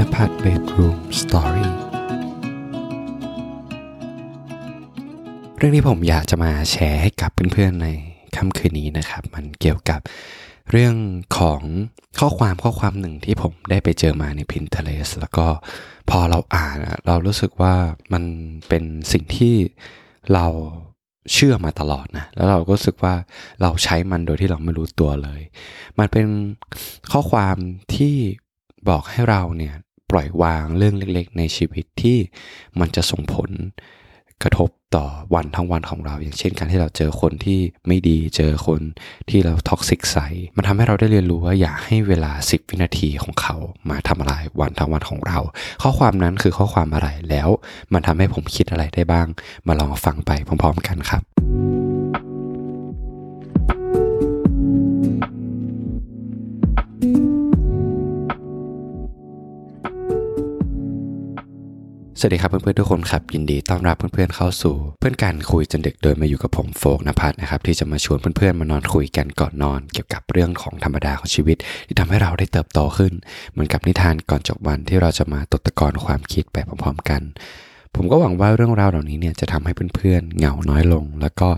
นภัทรเบดรูมสตอรี่เรื่องที่ผมอยากจะมาแชร์ให้กับเพื่อนๆในค่ำคืนนี้นะครับ มันเกี่ยวกับเรื่องของข้อความข้อความหนึ่งที่ผมได้ไปเจอมาใน Pinterest แล้วก็พอเราอ่านเรารู้สึกว่ามันเป็นสิ่งที่เราเชื่อมาตลอดนะ แล้วเราก็รู้สึกว่าเราใช้มันโดยที่เราไม่รู้ตัวเลย มันเป็นข้อความที่บอกให้เราเนี่ย ปล่อยวางเรื่องเล็กๆ ในชีวิตที่มันจะส่งผลกระทบต่อวันทั้งวันของเรา อย่างเช่นการที่เราเจอคนที่ไม่ดีเจอคนที่เราท็อกซิกใส่มันทำให้เราได้เรียนรู้ว่าอย่าให้เวลา 10 วินาทีของเขามาทำอะไรวันทั้งวันของเรา ข้อความนั้นคือข้อความอะไรแล้ว มันทำให้ผมคิดอะไรได้บ้าง มาลองฟังไปพร้อม ๆ กันครับ สวัสดีครับเพื่อนๆทุกคนครับยินดีต้อนรับเพื่อนๆเข้าสู่ เพื่อนการคุยจนเด็กโดยมาอยู่กับผมโฟกนภัทรนะครับที่จะมาชวนเพื่อนๆมานอนคุยกันก่อนนอน เกี่ยวกับเรื่องของธรรมดาของชีวิต ที่ทำให้เราได้เติบโตขึ้น เหมือนกับนิทานก่อนจบวันที่เราจะมาตกตะกอนความคิดไปพร้อมๆกัน ผมก็หวังว่าเรื่องราวเหล่านี้เนี่ยจะทำให้เพื่อนๆเหงาน้อยลง แล้วก็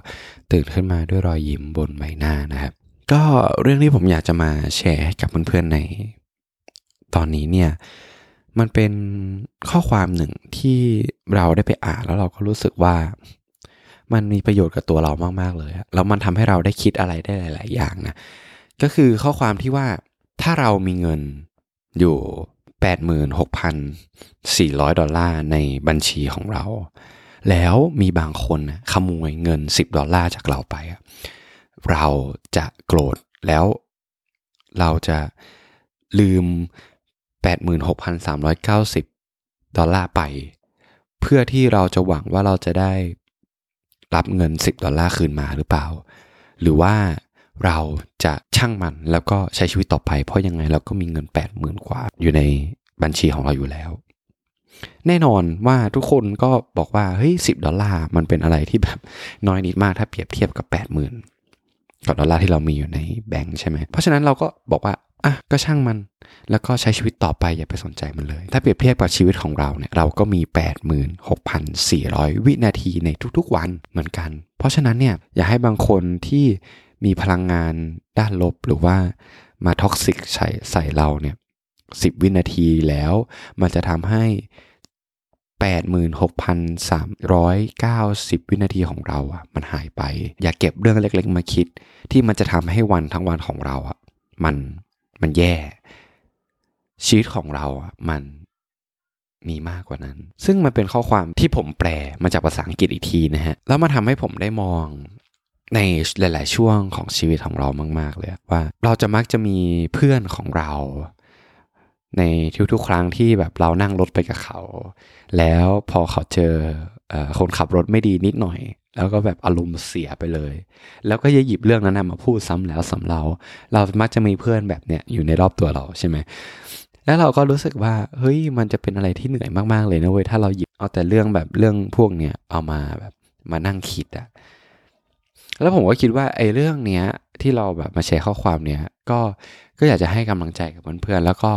ตื่นขึ้นมาด้วยรอยยิ้มบนใบหน้านะครับ ก็เรื่องที่ผมอยากจะมาแชร์ให้กับเพื่อนๆใน ตอนนี้เนี่ย มันเป็นข้อความหนึ่งที่เราได้ไปอ่านแล้วเราก็รู้สึกว่า มันมีประโยชน์กับตัวเรามาก ๆ เลยแล้วมันทำให้เราได้คิดอะไรได้หลาย ๆ อย่างนะก็คือข้อความที่ว่าถ้าเรามีเงินอยู่ 86,400 ดอลลาร์ในบัญชีของเรา แล้วมีบางคนขโมยเงิน 10 ดอลลาร์จากเราไป เราจะโกรธแล้วเราจะลืม 86,390 ดอลลาร์ไป เพื่อที่เราจะหวังว่าเราจะได้รับเงิน 10 ดอลลาร์คืนมาหรือเปล่า หรือว่าเราจะช่างมันแล้วก็ใช้ชีวิตต่อไป เพราะยังไงเราก็มีเงิน 80,000 กว่า อยู่ในบัญชีของเราอยู่แล้ว แน่นอนว่าทุกคนก็บอกว่าเฮ้ยสิดอลลาร์มันเป็นอะไรที่แบบน้อยนิดมากถ้าเปรียบเทียบกับ 80,000กว่าดอลลาร์ที่เรามีอยู่ในแบงค์ใช่ไหมเพราะฉะนั้นเราก็บอกว่าอะก็ช่างมัน แล้วก็ใช้ชีวิตต่อไปอย่าไปสนใจมันเลย ถ้าเปรียบเทียบกับชีวิตของเราเนี่ยเราก็มี 86,400 วินาทีในทุกๆวันเหมือนกัน เพราะฉะนั้นเนี่ยอย่าให้บางคนที่มีพลังงานด้านลบหรือว่ามา toxic ใส่ใส่เราเนี่ย10วินาทีแล้ว มันจะทำให้ 86,390 วินาทีของเราอะมันหายไป อย่าเก็บเรื่องเล็กๆมาคิด ที่มันจะทำให้วันทั้งวันของเราอะมันมันแย่ ชีวิตของเราอะมันมีมากกว่านั้น ซึ่งมันเป็นข้อความที่ผมแปลมาจากภาษาอังกฤษอีกทีนะฮะ แล้วมาทำให้ผมได้มองในหลาย ๆ ช่วงของชีวิตของเรามาก ๆ เลยว่าเราจะมักจะมีเพื่อนของเรา ในทุกๆ ครั้งที่แบบเรานั่งรถไปกับเขา แล้วพอเขาเจอคนขับรถไม่ดีนิดหน่อย แล้วก็แบบอารมณ์เสียไปเลย แล้วก็จะหยิบเรื่องนั้นมาพูดซ้ำแล้วซ้าเล่าเรามักจะมีเพื่อนแบบเนี้ยอยู่ในรอบตัวเราใช่ไหม แล้วเราก็รู้สึกว่าเฮ้ยมันจะเป็นอะไรที่เหนื่อยมากๆเลยนะเว้ยถ้าเราหยิบเอาแต่เรื่องแบบเรื่องพวกเนี้ยเอามาแบบมานั่งคิดอะแล้วผมก็คิดว่าไอ้เรื่องเนี้ยที่เราแบบมาแชร์ข้อความเนี้ยก็ก็อยากจะให้กำลังใจกับเพื่อนๆแล้วก็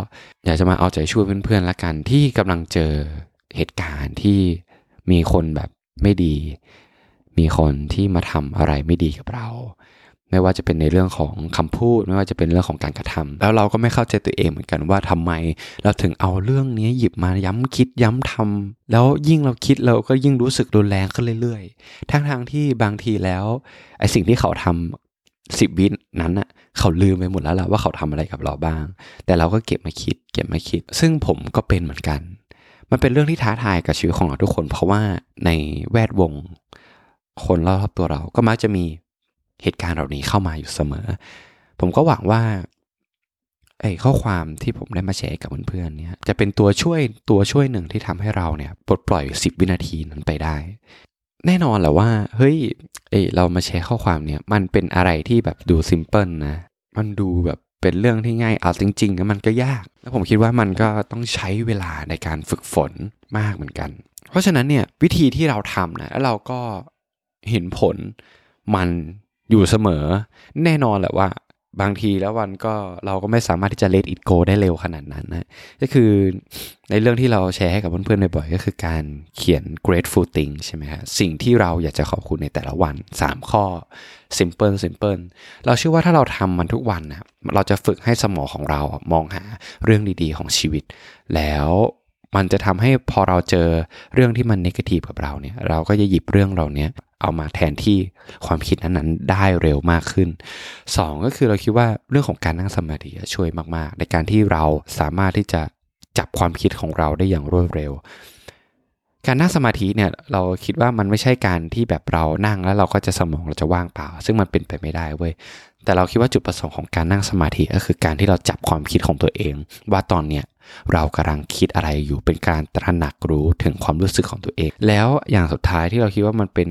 อยากจะมาเอาใจช่วยเพื่อนๆละกันที่กำลังเจอเหตุการณ์ที่มีคนแบบไม่ดี มีคนที่มาทำอะไรไม่ดีกับเรา ไม่ว่าจะเป็นในเรื่องของคำพูด ไม่ว่าจะเป็นเรื่องของการกระทำแล้วเราก็ไม่เข้าใจตัวเองเหมือนกันว่าทำไม เราถึงเอาเรื่องนี้หยิบมาย้ำคิดย้ำทำแล้วยิ่งเราคิดเราก็ยิ่งรู้สึกรุนแรงขึ้นเรื่อยๆ ทั้งทางที่บางทีแล้วไอสิ่งที่เขาทำสิบวินั้นอะเขาลืมไปหมดแล้วล่ะว่าเขาทำอะไรกับเราบ้าง แต่เราก็เก็บมาคิด เก็บมาคิด ซึ่งผมก็เป็นเหมือนกัน มันเป็นเรื่องที่ท้าทายกับชีวิตของเราทุกคน เพราะว่าในแวดวง คนรอบตัวเราก็มักจะมี เหตุการณ์เหล่านี้เข้ามาอยู่เสมอ ผมก็หวังว่าไอ้ข้อความที่ผมได้มาแชร์กับเพื่อนๆเนี่ยจะเป็นตัวช่วยตัวช่วยหนึ่งที่ทำให้เราเนี่ยปลดปล่อย 10 วินาทีนั้นไปได้ แน่นอนแหละว่าเฮ้ยเอ้เรามาแชร์ข้อความเนี่ยมันเป็นอะไรที่แบบดูซิมเพิลนะมันดูแบบเป็นเรื่องที่ง่ายเอาจริงๆแล้วมันก็ยาก แล้วผมคิดว่ามันก็ต้องใช้เวลาในการฝึกฝนมากเหมือนกัน เพราะฉะนั้นเนี่ยวิธีที่เราทำนะแล้วเราก็เห็นผลมัน อยู่เสมอ แน่นอนแหละว่า บางทีแล้ววันก็เราก็ไม่สามารถที่จะ let it go ได้เร็วขนาดนั้นนะก็คือในเรื่องที่เราแชร์ให้กับเพื่อนๆบ่อยๆก็คือการเขียน grateful thing ใช่ไหมครับสิ่งที่เราอยากจะขอบคุณในแต่ละวัน 3 ข้อ simple simple เราเชื่อว่าถ้าเราทำมันทุกวันนะเราจะฝึกให้สมองของเรามองหาเรื่องดีๆของชีวิต แล้ว มันจะทำให้พอเราเจอเรื่องที่มันนกทีฟกับเราเนี่ย เราก็จะหยิบเรื่องเราเนี้ยเอามาแทนที่ความคิดนั้นๆได้เร็วมากขึ้น 2 ก็คือเราคิดว่าเรื่องของการนั่งสมาธิช่วยมากๆ ในการที่เราสามารถที่จะจับความคิดของเราได้อย่างรวดเร็ว การนั่งสมาธิเนี่ยเราคิดว่ามันไม่ใช่การที่แบบเรานั่งแล้วเราก็จะสมองเราจะว่างเปล่า ซึ่งมันเป็นไปไม่ได้เว้ยแต่เราคิดว่าจุดประสงค์ของการนั่งสมาธิก็คือการที่เราจับความคิดของตัวเอง ว่าตอนเนี้ย เรากำลังคิดอะไรอยู่เป็นการตระหนักรู้ถึงความรู้สึกของตัวเอง แล้วอย่างสุดท้ายที่เราคิดว่ามันเป็น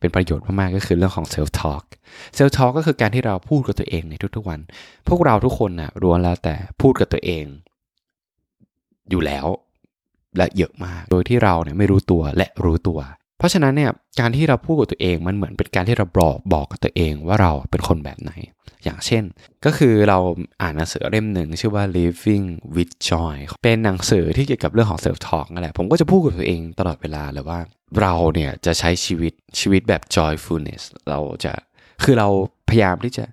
เป็นประโยชน์มากๆก็คือเรื่องของ self talk self talk ก็คือการที่เราพูดกับตัวเองในทุกๆวัน พวกเราทุกคนนะ่ะรวนแล้วแต่พูดกับตัวเอง อยู่แล้วและเยอะมาก โดยที่เราเนี่ยไม่รู้ตัวและรู้ตัว ราะฉะนั้นเนี่ยการที่เราพูดกับตัวเองมันเหมือนเป็นการที่เราบอกบอกกับตัวเองว่าเราเป็นคนแบบไหน อย่างเช่น ก็คือเราอ่านหนังสือเล่มหนึ่งชื่อว่า living with joy เป็นหนังสือที่เกี่ยวกับเรื่องของ self talk นั่นแหละผมก็จะพูดกับตัวเองตลอดเวลาเลยว่า เราเนี่ยจะใช้ชีวิตชีวิตแบบ joyfulness เราจะคือเราพยายามที่จะ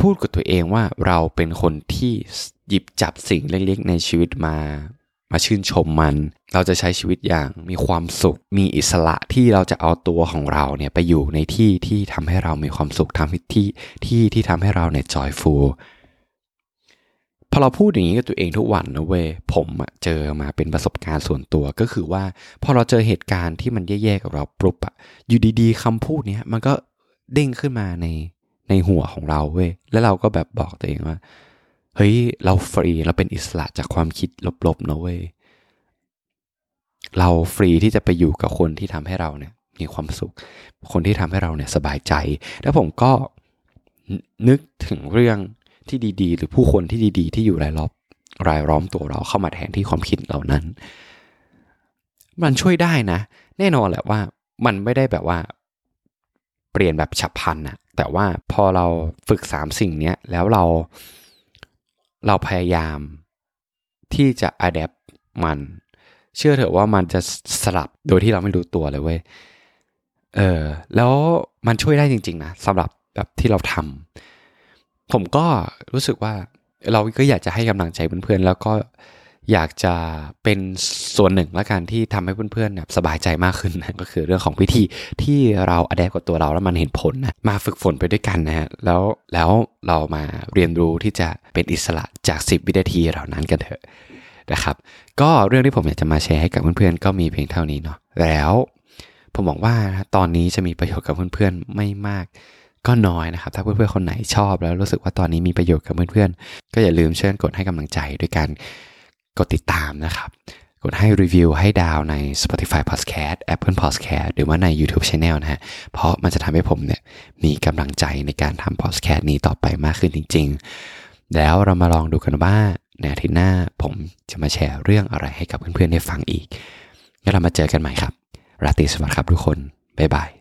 พูดกับตัวเองว่าเราเป็นคนที่หยิบจับสิ่งเล็กๆ ในชีวิตมา มาชื่นชมมัน เราจะใช้ชีวิตอย่างมีความสุข มีอิสระที่เราจะเอาตัวของเราเนี่ยไปอยู่ในที่ที่ทำให้เรามีความสุขทำที่ที่ที่ทำให้เราเนี่ย joyful พอเราพูดอย่างนี้กับตัวเองทุกวันนะเว้ยผมเจอมาเป็นประสบการณ์ส่วนตัวก็คือว่า พอเราเจอเหตุการณ์ที่มันแย่ๆกับเราปรุบอะอยู่ดีๆคำพูดเนี้ยมันก็เด้งขึ้นมาในในหัวของเราเว้ยแล้วเราก็แบบบอกตัวเองว่า เฮ้ย เราฟรีเราเป็นอิสระจากความคิดลบๆนะเว้ยเราฟรีที่จะไปอยู่กับคนที่ทำให้เราเนี่ย มีความสุข คนที่ทำให้เราเนี่ยสบายใจ แล้วผมก็นึกถึงเรื่องที่ดีๆ หรือผู้คนที่ดีๆ ที่อยู่รายรอบรายล้อมตัวเราเข้ามาแทนที่ความคิดเหล่านั้น มันช่วยได้นะ แน่นอนแหละว่า มันไม่ได้แบบว่า เปลี่ยนแบบฉับพลันนะแต่ว่าพอเราฝึกสามสิ่งนี้แล้วเรา เราพยายามที่จะอัดแอปมัน เชื่อเถอะว่ามันจะสลับโดยที่เราไม่รู้ตัวเลยเว้ยเออแล้วมันช่วยได้จริง ๆ นะสำหรับแบบที่เราทำผมก็รู้สึกว่าเราก็อยากจะให้กำลังใจเพื่อนๆแล้วก็ อยากจะเป็นส่วนหนึ่งละกันที่ทำให้เพื่อนๆแบบสบายใจมากขึ้นนะก็คือเรื่องของวิธีที่เราอัดแอปกับตัวเราแล้วมันเห็นผลนะมาฝึกฝนไปด้วยกันนะฮะแล้วแล้วเรามาเรียนรู้ที่จะเป็นอิสระจาก 10 วินาทีเหล่านั้นกันเถอะนะครับ ก็เรื่องที่ผมอยากจะมาแชร์ให้กับเพื่อนๆก็มีเพียงเท่านี้เนาะแล้วผมบอกว่าตอนนี้จะมีประโยชน์กับเพื่อนๆไม่มากก็น้อยนะครับ ถ้าเพื่อนๆคนไหนชอบแล้วรู้สึกว่าตอนนี้มีประโยชน์กับเพื่อนๆก็อย่าลืมเชิญกดให้กำลังใจด้วยการ กดติดตามนะครับ กดให้รีวิวให้ดาวใน Spotify Podcast Apple Podcast หรือว่าใน YouTube Channel นะฮะ เพราะมันจะทำให้ผมเนี่ยมีกำลังใจในการทำ Podcast นี้ต่อไปมากขึ้นจริง ๆ แล้วเรามาลองดูกันว่าในอาทิตย์หน้าผมจะมาแชร์เรื่องอะไรให้กับเพื่อนๆได้ฟังอีกแล้วเรามาเจอกันใหม่ครับ ราตรีสวัสดิ์ครับทุกคน บ๊ายบาย